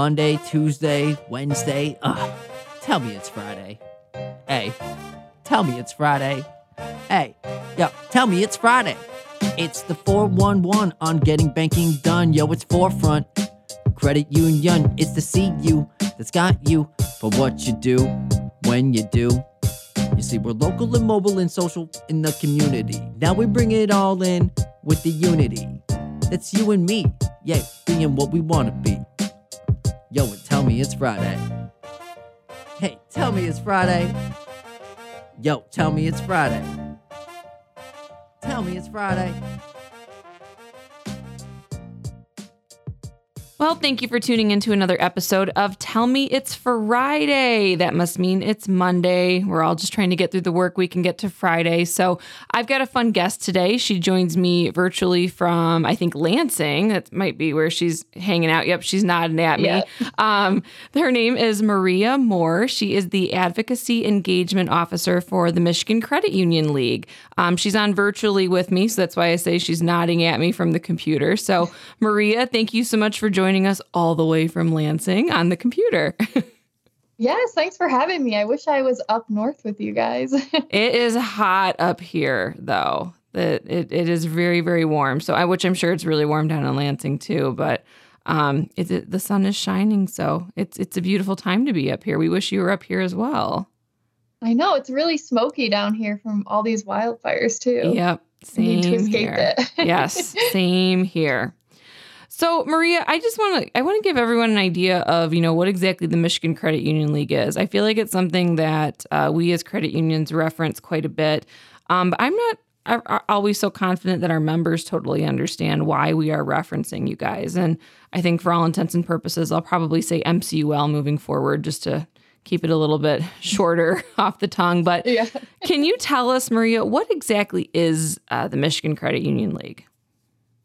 Monday, Tuesday, Wednesday. Ugh, tell me it's Friday. Hey, tell me it's Friday. Hey, yo, tell me it's Friday. It's the 411 on getting banking done. Yo, it's forefront. Credit union, it's the CU that's got you for what you do when you do. You see, we're local and mobile and social in the community. Now we bring it all in with the unity. That's you and me, yeah, being what we want to be. Yo, and tell me it's Friday. Hey, tell me it's Friday. Yo, tell me it's Friday. Tell me it's Friday. Well, thank you for tuning into another episode of Tell Me It's Friday. That must mean it's Monday. We're all just trying to get through the work week and get to Friday. So, I've got a fun guest today. She joins me virtually from, I think, Lansing. That might be where she's hanging out. Yep, she's nodding at me. Yeah. Um, her name is Maria Moore. She is the Advocacy Engagement Officer for the Michigan Credit Union League. Um, she's on virtually with me, so that's why I say she's nodding at me from the computer. So, Maria, thank you so much for joining us all the way from Lansing on the computer. Yes, thanks for having me. I wish I was up north with you guys. it is hot up here, though. It, it, it is very, very warm. So, I, which I'm sure it's really warm down in Lansing too. But um, it, it, the sun is shining, so it's it's a beautiful time to be up here. We wish you were up here as well. I know it's really smoky down here from all these wildfires too. Yep, same need to escape here. it. yes, same here. So, Maria, I just want to I want to give everyone an idea of you know what exactly the Michigan Credit Union League is. I feel like it's something that uh, we as credit unions reference quite a bit, um, but I'm not are- always so confident that our members totally understand why we are referencing you guys. And I think for all intents and purposes, I'll probably say MCUL moving forward just to keep it a little bit shorter off the tongue. But Yeah. can you tell us, Maria, what exactly is uh, the Michigan Credit Union League?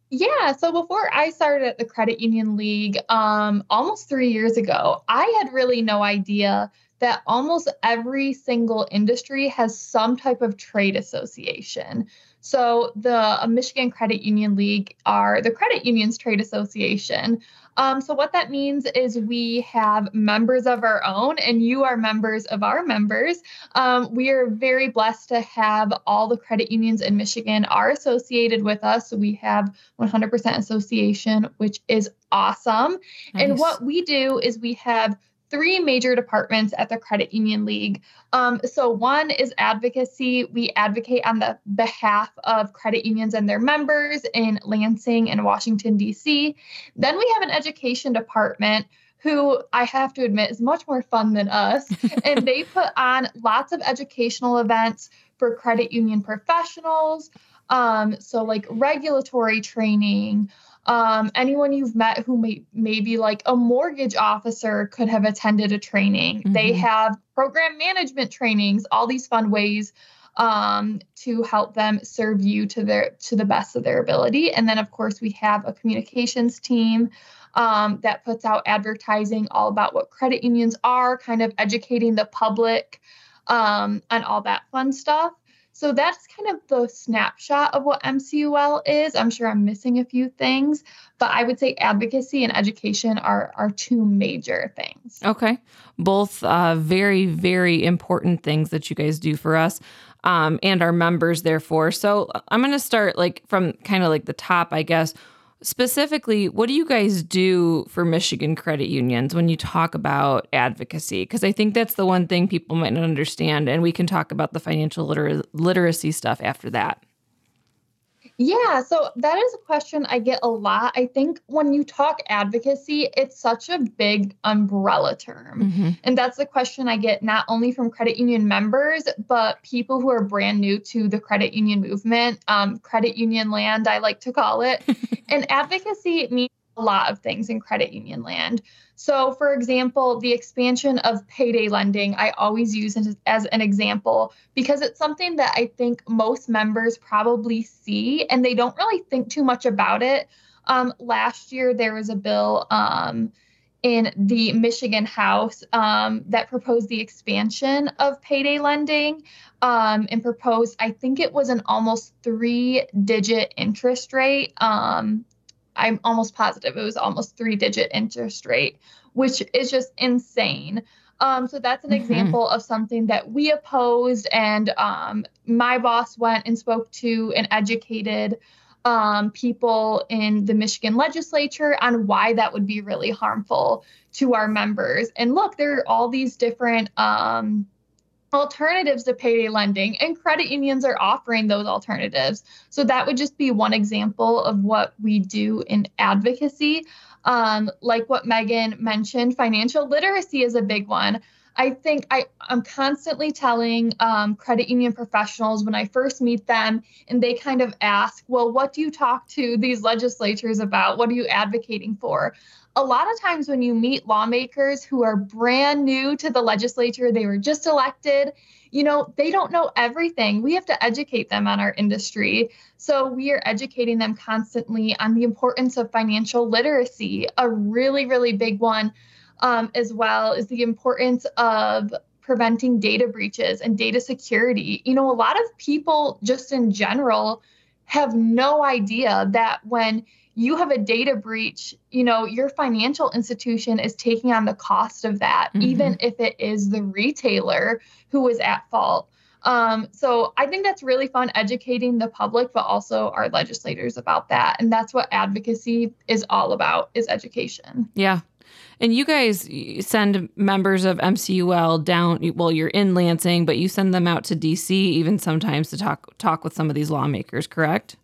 Yeah, so before I started at the Credit Union League um, almost three years ago, I had really no idea that almost every single industry has some type of trade association. So the uh, Michigan Credit Union League are the credit unions trade association. Um, so what that means is we have members of our own, and you are members of our members. Um, we are very blessed to have all the credit unions in Michigan are associated with us. So we have 100% association, which is awesome. And what we do is we have three major departments at the Credit Union League. Um, so, one is advocacy. We advocate on the behalf of credit unions and their members in Lansing and Washington, D.C. Then we have an education department. Who I have to admit is much more fun than us. and they put on lots of educational events for credit union professionals. Um, so, like regulatory training, um, anyone you've met who may maybe like a mortgage officer could have attended a training. They Mhm. have program management trainings, all these fun ways um, to help them serve you to their to the best of their ability. And then of course we have a communications team um, that puts out advertising all about what credit unions are, kind of educating the public um, on all that fun stuff. So that's kind of the snapshot of what MCUL is. I'm sure I'm missing a few things, but I would say advocacy and education are are two major things. Okay. Both uh, very, very important things that you guys do for us um, and our members, therefore. So I'm going to start like from kind of like the top, I guess. Specifically, what do you guys do for Michigan credit unions when you talk about advocacy? Because I think that's the one thing people might not understand. And we can talk about the financial liter- literacy stuff after that. Yeah, so that is a question I get a lot. I think when you talk advocacy, it's such a big umbrella term. And that's the question I get not only from credit union members, but people who are brand new to the credit union movement, um, credit union land, I like to call it. and advocacy means a lot of things in credit union land. So, for example, the expansion of payday lending, I always use it as an example because it's something that I think most members probably see and they don't really think too much about it. Um, last year, there was a bill um, in the Michigan House um, that proposed the expansion of payday lending um, and proposed, I think it was an almost three digit interest rate um, I'm almost positive it was almost three digit interest rate, which is just insane. Um, so that's an mm-hmm. example of something that we opposed, and um, my boss went and spoke to and educated um, people in the Michigan legislature on why that would be really harmful to our members. And look, there are all these different um, alternatives to payday lending, and credit unions are offering those alternatives. So that would just be one example of what we do in advocacy. Um, like what Megan mentioned, financial literacy is a big one. I think I, I'm constantly telling um, credit union professionals when I first meet them, and they kind of ask, Well, what do you talk to these legislatures about? What are you advocating for? A lot of times when you meet lawmakers who are brand new to the legislature, they were just elected, you know, they don't know everything. We have to educate them on our industry. So we are educating them constantly on the importance of financial literacy, a really, really big one um, as well is the importance of preventing data breaches and data security. You know, a lot of people just in general have no idea that when you have a data breach, you know, your financial institution is taking on the cost of that, mm-hmm. even if it is the retailer who is at fault. Um, so I think that's really fun educating the public, but also our legislators about that. And that's what advocacy is all about is education. Yeah. And you guys send members of MCUL down. Well, you're in Lansing, but you send them out to DC even sometimes to talk talk with some of these lawmakers. Correct?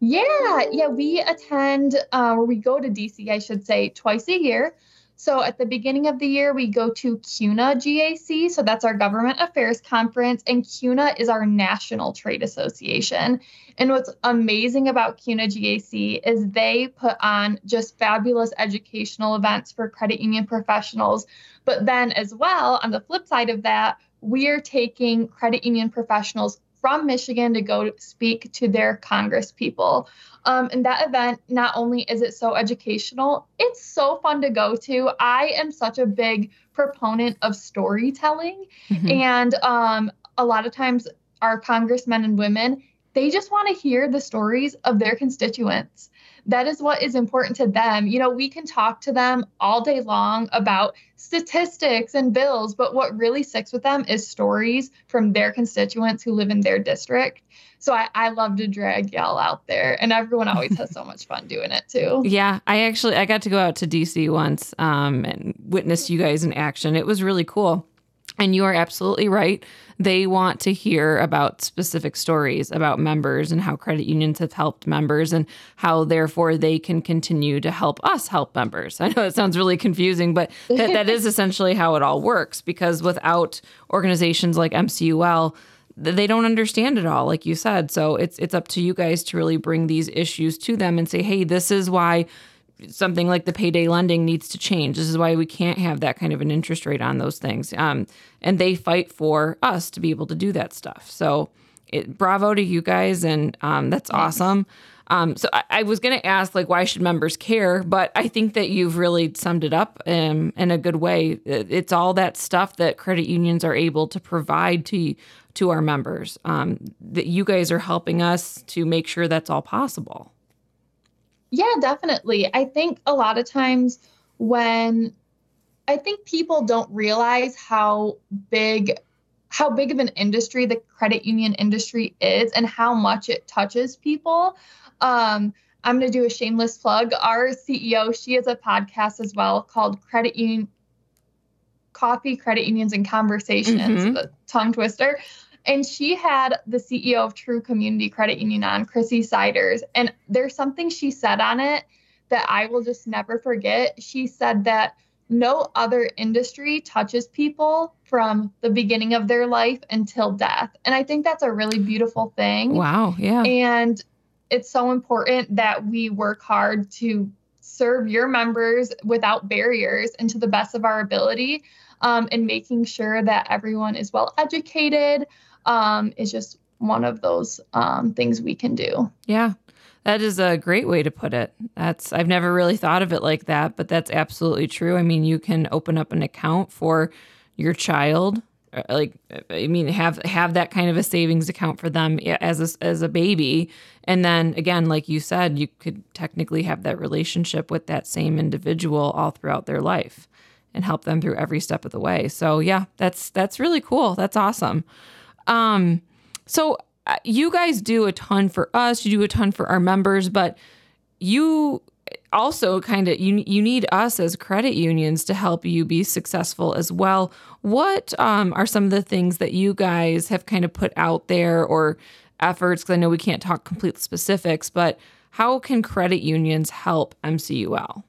Yeah, yeah. We attend, uh, or we go to DC, I should say, twice a year. So at the beginning of the year, we go to CUNA GAC. So that's our government affairs conference. And CUNA is our national trade association. And what's amazing about CUNA GAC is they put on just fabulous educational events for credit union professionals. But then, as well, on the flip side of that, we are taking credit union professionals from Michigan to go speak to their Congress people. Um, and that event, not only is it so educational, it's so fun to go to. I am such a big proponent of storytelling. Mm-hmm. And um, a lot of times, our congressmen and women, they just want to hear the stories of their constituents that is what is important to them. You know, we can talk to them all day long about statistics and bills, but what really sticks with them is stories from their constituents who live in their district. So I, I love to drag y'all out there, and everyone always has so much fun doing it too. Yeah, I actually I got to go out to DC once um, and witness you guys in action. It was really cool. And you are absolutely right. They want to hear about specific stories about members and how credit unions have helped members and how, therefore, they can continue to help us help members. I know it sounds really confusing, but that, that is essentially how it all works because without organizations like MCUL, they don't understand it all like you said so it's it's up to you guys to really bring these issues to them and say hey this is why something like the payday lending needs to change. This is why we can't have that kind of an interest rate on those things. Um, and they fight for us to be able to do that stuff. So, it, bravo to you guys, and um, that's awesome. Um, so I, I was going to ask, like, why should members care? But I think that you've really summed it up in, in a good way. It's all that stuff that credit unions are able to provide to to our members. Um, that you guys are helping us to make sure that's all possible. Yeah, definitely. I think a lot of times when I think people don't realize how big how big of an industry the credit union industry is and how much it touches people. Um, I'm going to do a shameless plug. Our CEO, she has a podcast as well called Credit Union Coffee, Credit Unions and Conversations, mm-hmm. the tongue twister. And she had the CEO of True Community Credit Union on, Chrissy Siders. And there's something she said on it that I will just never forget. She said that no other industry touches people from the beginning of their life until death. And I think that's a really beautiful thing. Wow. Yeah. And it's so important that we work hard to serve your members without barriers and to the best of our ability um, and making sure that everyone is well educated um, is just one of those um, things we can do. Yeah. That is a great way to put it. That's I've never really thought of it like that, but that's absolutely true. I mean, you can open up an account for your child uh, like I mean have have that kind of a savings account for them as a, as a baby and then again like you said you could technically have that relationship with that same individual all throughout their life and help them through every step of the way. So yeah, that's that's really cool. That's awesome. Um so uh, you guys do a ton for us, you do a ton for our members, but you also kind of you you need us as credit unions to help you be successful as well. What um, are some of the things that you guys have kind of put out there or efforts? Because I know we can't talk complete specifics, but how can credit unions help MCUL?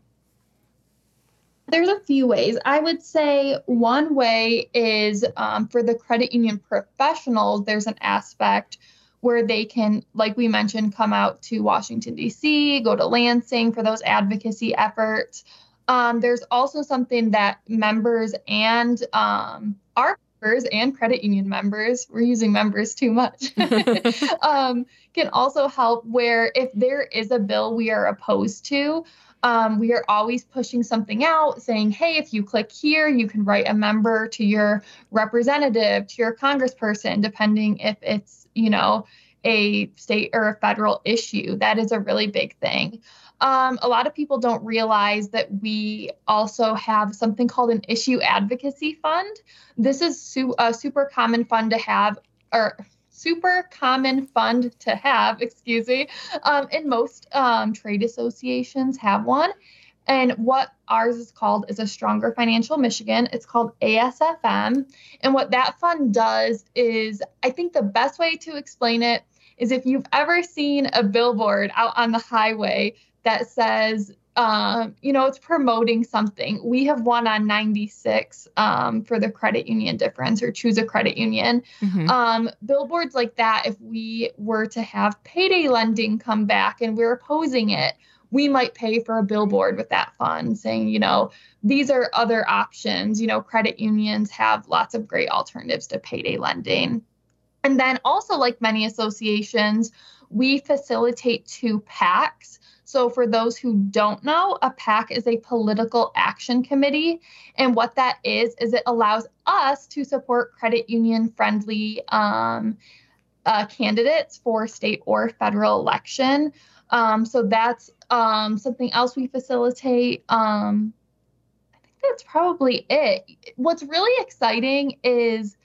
There's a few ways. I would say one way is um, for the credit union professionals. There's an aspect where they can, like we mentioned, come out to Washington, D.C., go to Lansing for those advocacy efforts. Um, there's also something that members and um, our members and credit union members, we're using members too much, um, can also help where if there is a bill we are opposed to, um, we are always pushing something out saying, hey, if you click here, you can write a member to your representative, to your congressperson, depending if it's, you know, a state or a federal issue. That is a really big thing. Um, a lot of people don't realize that we also have something called an issue advocacy fund. This is su- a super common fund to have, or super common fund to have, excuse me. Um, and most um, trade associations have one. And what ours is called is a Stronger Financial Michigan. It's called ASFM. And what that fund does is, I think the best way to explain it is if you've ever seen a billboard out on the highway that says, um, you know, it's promoting something. We have one on 96 um, for the credit union difference or choose a credit union. Mm-hmm. Um, billboards like that, if we were to have payday lending come back and we're opposing it, we might pay for a billboard with that fund saying, you know, these are other options. You know, credit unions have lots of great alternatives to payday lending. And then also, like many associations, we facilitate two PACs. So, for those who don't know, a PAC is a political action committee. And what that is, is it allows us to support credit union friendly um, uh, candidates for state or federal election. Um, so, that's um, something else we facilitate. Um, I think that's probably it. What's really exciting is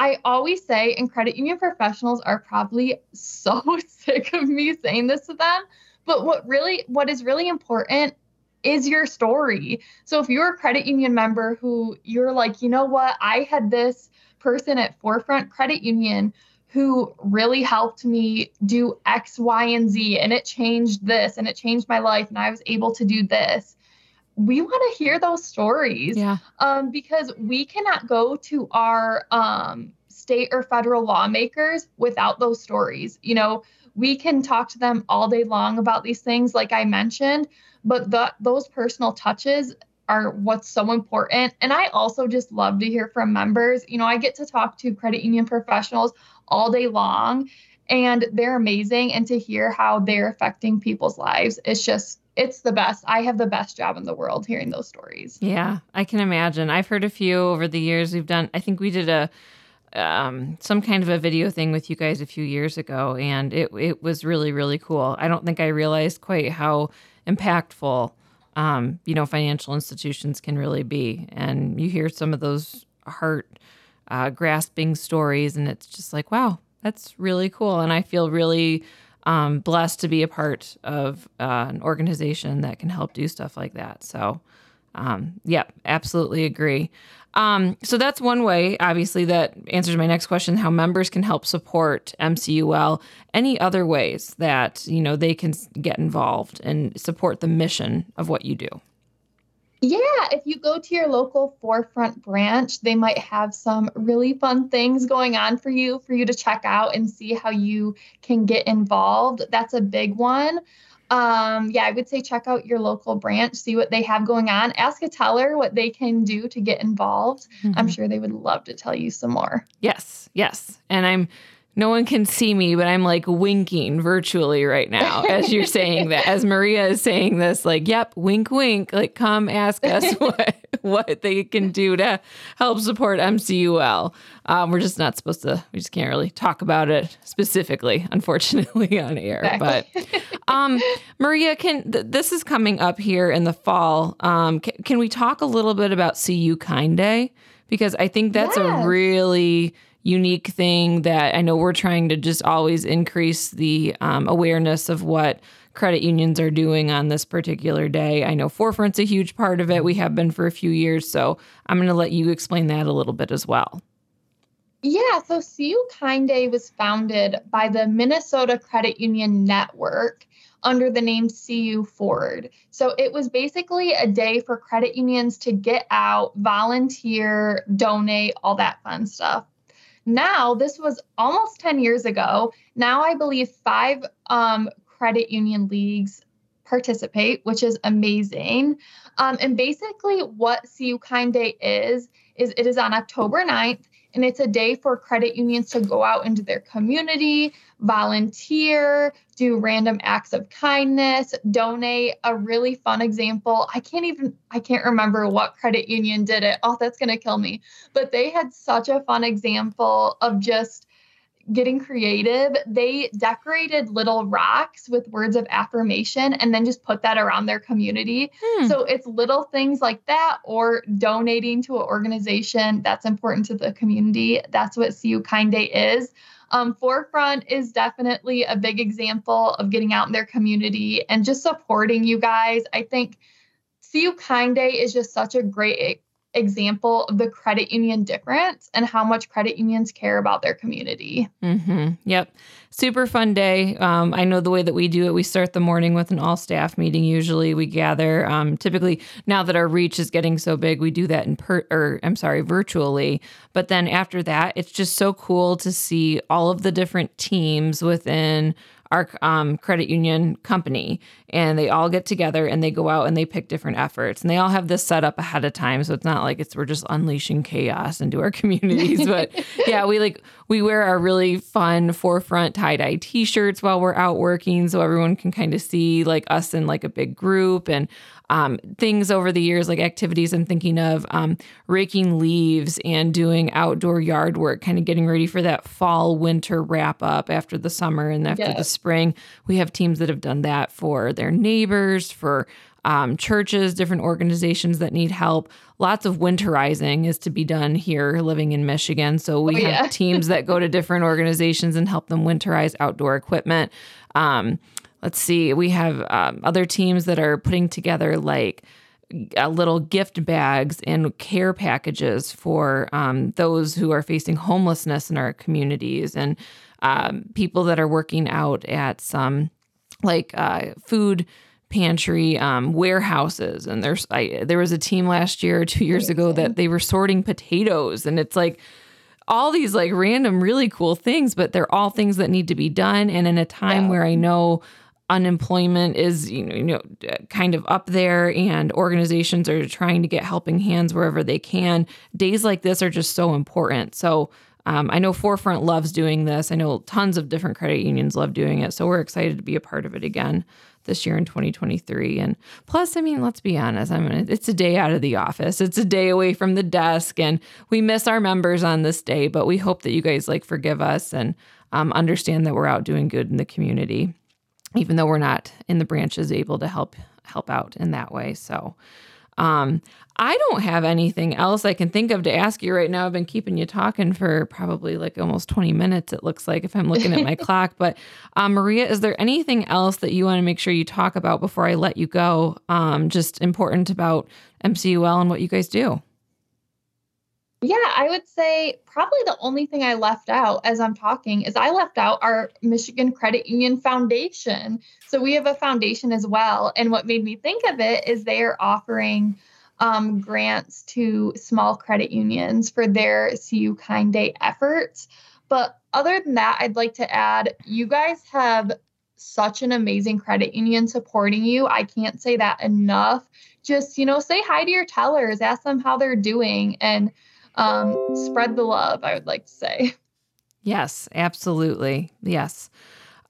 I always say, and credit union professionals are probably so sick of me saying this to them. But what really, what is really important is your story. So if you're a credit union member who you're like, you know what, I had this person at Forefront Credit Union who really helped me do X, Y, and Z, and it changed this and it changed my life, and I was able to do this we want to hear those stories. Yeah. Um, because we cannot go to our um, state or federal lawmakers without those stories. You know, we can talk to them all day long about these things, like I mentioned, but those personal touches are what's so important. And I also just love to hear from members. You know, I get to talk to credit union professionals all day long, and they're amazing. And to hear how they're affecting people's lives, it's just it's the best. I have the best job in the world hearing those stories. Yeah, I can imagine. I've heard a few over the years. We've done, I think we did a, um, some kind of a video thing with you guys a few years ago, and it it was really really cool. I don't think I realized quite how impactful, um, you know, financial institutions can really be. And you hear some of those heart uh, grasping stories, and it's just like, wow, that's really cool. And I feel really um, blessed to be a part of uh, an organization that can help do stuff like that. So, um, yeah, absolutely agree. Um, so that's one way, obviously, that answers my next question: how members can help support MCUL. Any other ways that you know they can get involved and support the mission of what you do? Yeah, if you go to your local forefront branch, they might have some really fun things going on for you for you to check out and see how you can get involved. That's a big one. Um, yeah, I would say check out your local branch, see what they have going on. Ask a teller what they can do to get involved. Mm-hmm. I'm sure they would love to tell you some more. Yes, yes. And I'm no one can see me, but I'm like winking virtually right now as you're saying that. As Maria is saying this, like, yep, wink, wink, like, come ask us what what they can do to help support MCUL. Um, we're just not supposed to, we just can't really talk about it specifically, unfortunately, on air. Exactly. But um, Maria, can th- this is coming up here in the fall. Um, c- can we talk a little bit about CU Kind Day? Because I think that's yes. a really unique thing that I know we're trying to just always increase the um, awareness of what credit unions are doing on this particular day. I know Forefront's a huge part of it. We have been for a few years. So I'm going to let you explain that a little bit as well. Yeah, so CU Kind Day was founded by the Minnesota Credit Union Network under the name CU Forward. So it was basically a day for credit unions to get out, volunteer, donate, all that fun stuff. Now, this was almost 10 years ago. Now, I believe five um, credit union leagues participate, which is amazing. Um, and basically, what CU Kind Day is, is it is on October 9th, and it's a day for credit unions to go out into their community, volunteer, do random acts of kindness, donate. A really fun example. I can't even, I can't remember what credit union did it. Oh, that's going to kill me. But they had such a fun example of just getting creative, they decorated little rocks with words of affirmation and then just put that around their community. Hmm. So it's little things like that or donating to an organization that's important to the community. That's what CU Kind Day is. Um, Forefront is definitely a big example of getting out in their community and just supporting you guys. I think CU Kind Day is just such a great example of the credit union difference and how much credit unions care about their community. Mm-hmm. Yep. Super fun day. Um, I know the way that we do it, we start the morning with an all staff meeting. Usually we gather, um, typically now that our reach is getting so big, we do that in per, or I'm sorry, virtually. But then after that, it's just so cool to see all of the different teams within our um, credit union company and they all get together and they go out and they pick different efforts and they all have this set up ahead of time so it's not like it's we're just unleashing chaos into our communities but yeah we like we wear our really fun forefront tie-dye t-shirts while we're out working so everyone can kind of see like us in like a big group and um, things over the years, like activities I'm thinking of um, raking leaves and doing outdoor yard work, kind of getting ready for that fall winter wrap up after the summer and after yes. the spring. We have teams that have done that for their neighbors, for um, churches, different organizations that need help. Lots of winterizing is to be done here living in Michigan. So we oh, have teams that go to different organizations and help them winterize outdoor equipment. Um, let's see, we have um, other teams that are putting together like uh, little gift bags and care packages for um, those who are facing homelessness in our communities and um, people that are working out at some like uh, food pantry um, warehouses. And there's I, there was a team last year or two years ago that they were sorting potatoes. And it's like all these like random really cool things but they're all things that need to be done. And in a time yeah. where i know unemployment is you know, you know kind of up there and organizations are trying to get helping hands wherever they can days like this are just so important. So um, i know forefront loves doing this. I know tons of different credit unions love doing it. So we're excited to be a part of it again this year in 2023 and plus i mean let's be honest i mean it's a day out of the office it's a day away from the desk and we miss our members on this day but we hope that you guys like forgive us and um, understand that we're out doing good in the community even though we're not in the branches able to help help out in that way. So um, I don't have anything else I can think of to ask you right now. I've been keeping you talking for probably like almost 20 minutes, it looks like, if I'm looking at my clock. But um, Maria, is there anything else that you want to make sure you talk about before I let you go? Um, just important about MCUL and what you guys do? Yeah, I would say probably the only thing I left out as I'm talking is I left out our Michigan Credit Union Foundation. So we have a foundation as well. And what made me think of it is they are offering um, grants to small credit unions for their CU Kind Day efforts. But other than that, I'd like to add you guys have such an amazing credit union supporting you. I can't say that enough. Just, you know, say hi to your tellers, ask them how they're doing. And um, spread the love, I would like to say. Yes, absolutely. Yes.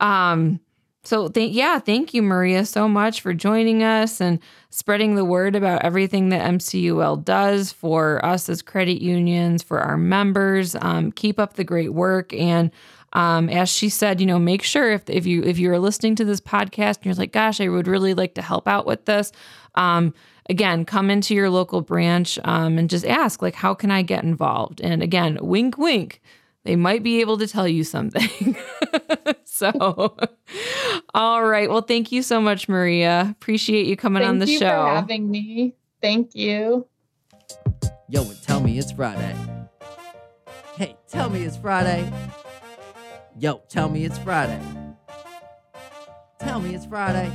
Um, So, th- yeah, thank you, Maria, so much for joining us and spreading the word about everything that MCUL does for us as credit unions, for our members. Um, keep up the great work. And um, as she said, you know, make sure if, if you if you're listening to this podcast and you're like, gosh, I would really like to help out with this. Um, again, come into your local branch um, and just ask, like, how can I get involved? And again, wink, wink they might be able to tell you something. so, all right. Well, thank you so much, Maria. Appreciate you coming thank on the you show. for having me. Thank you. Yo, and tell me it's Friday. Hey, tell me it's Friday. Yo, tell me it's Friday. Tell me it's Friday.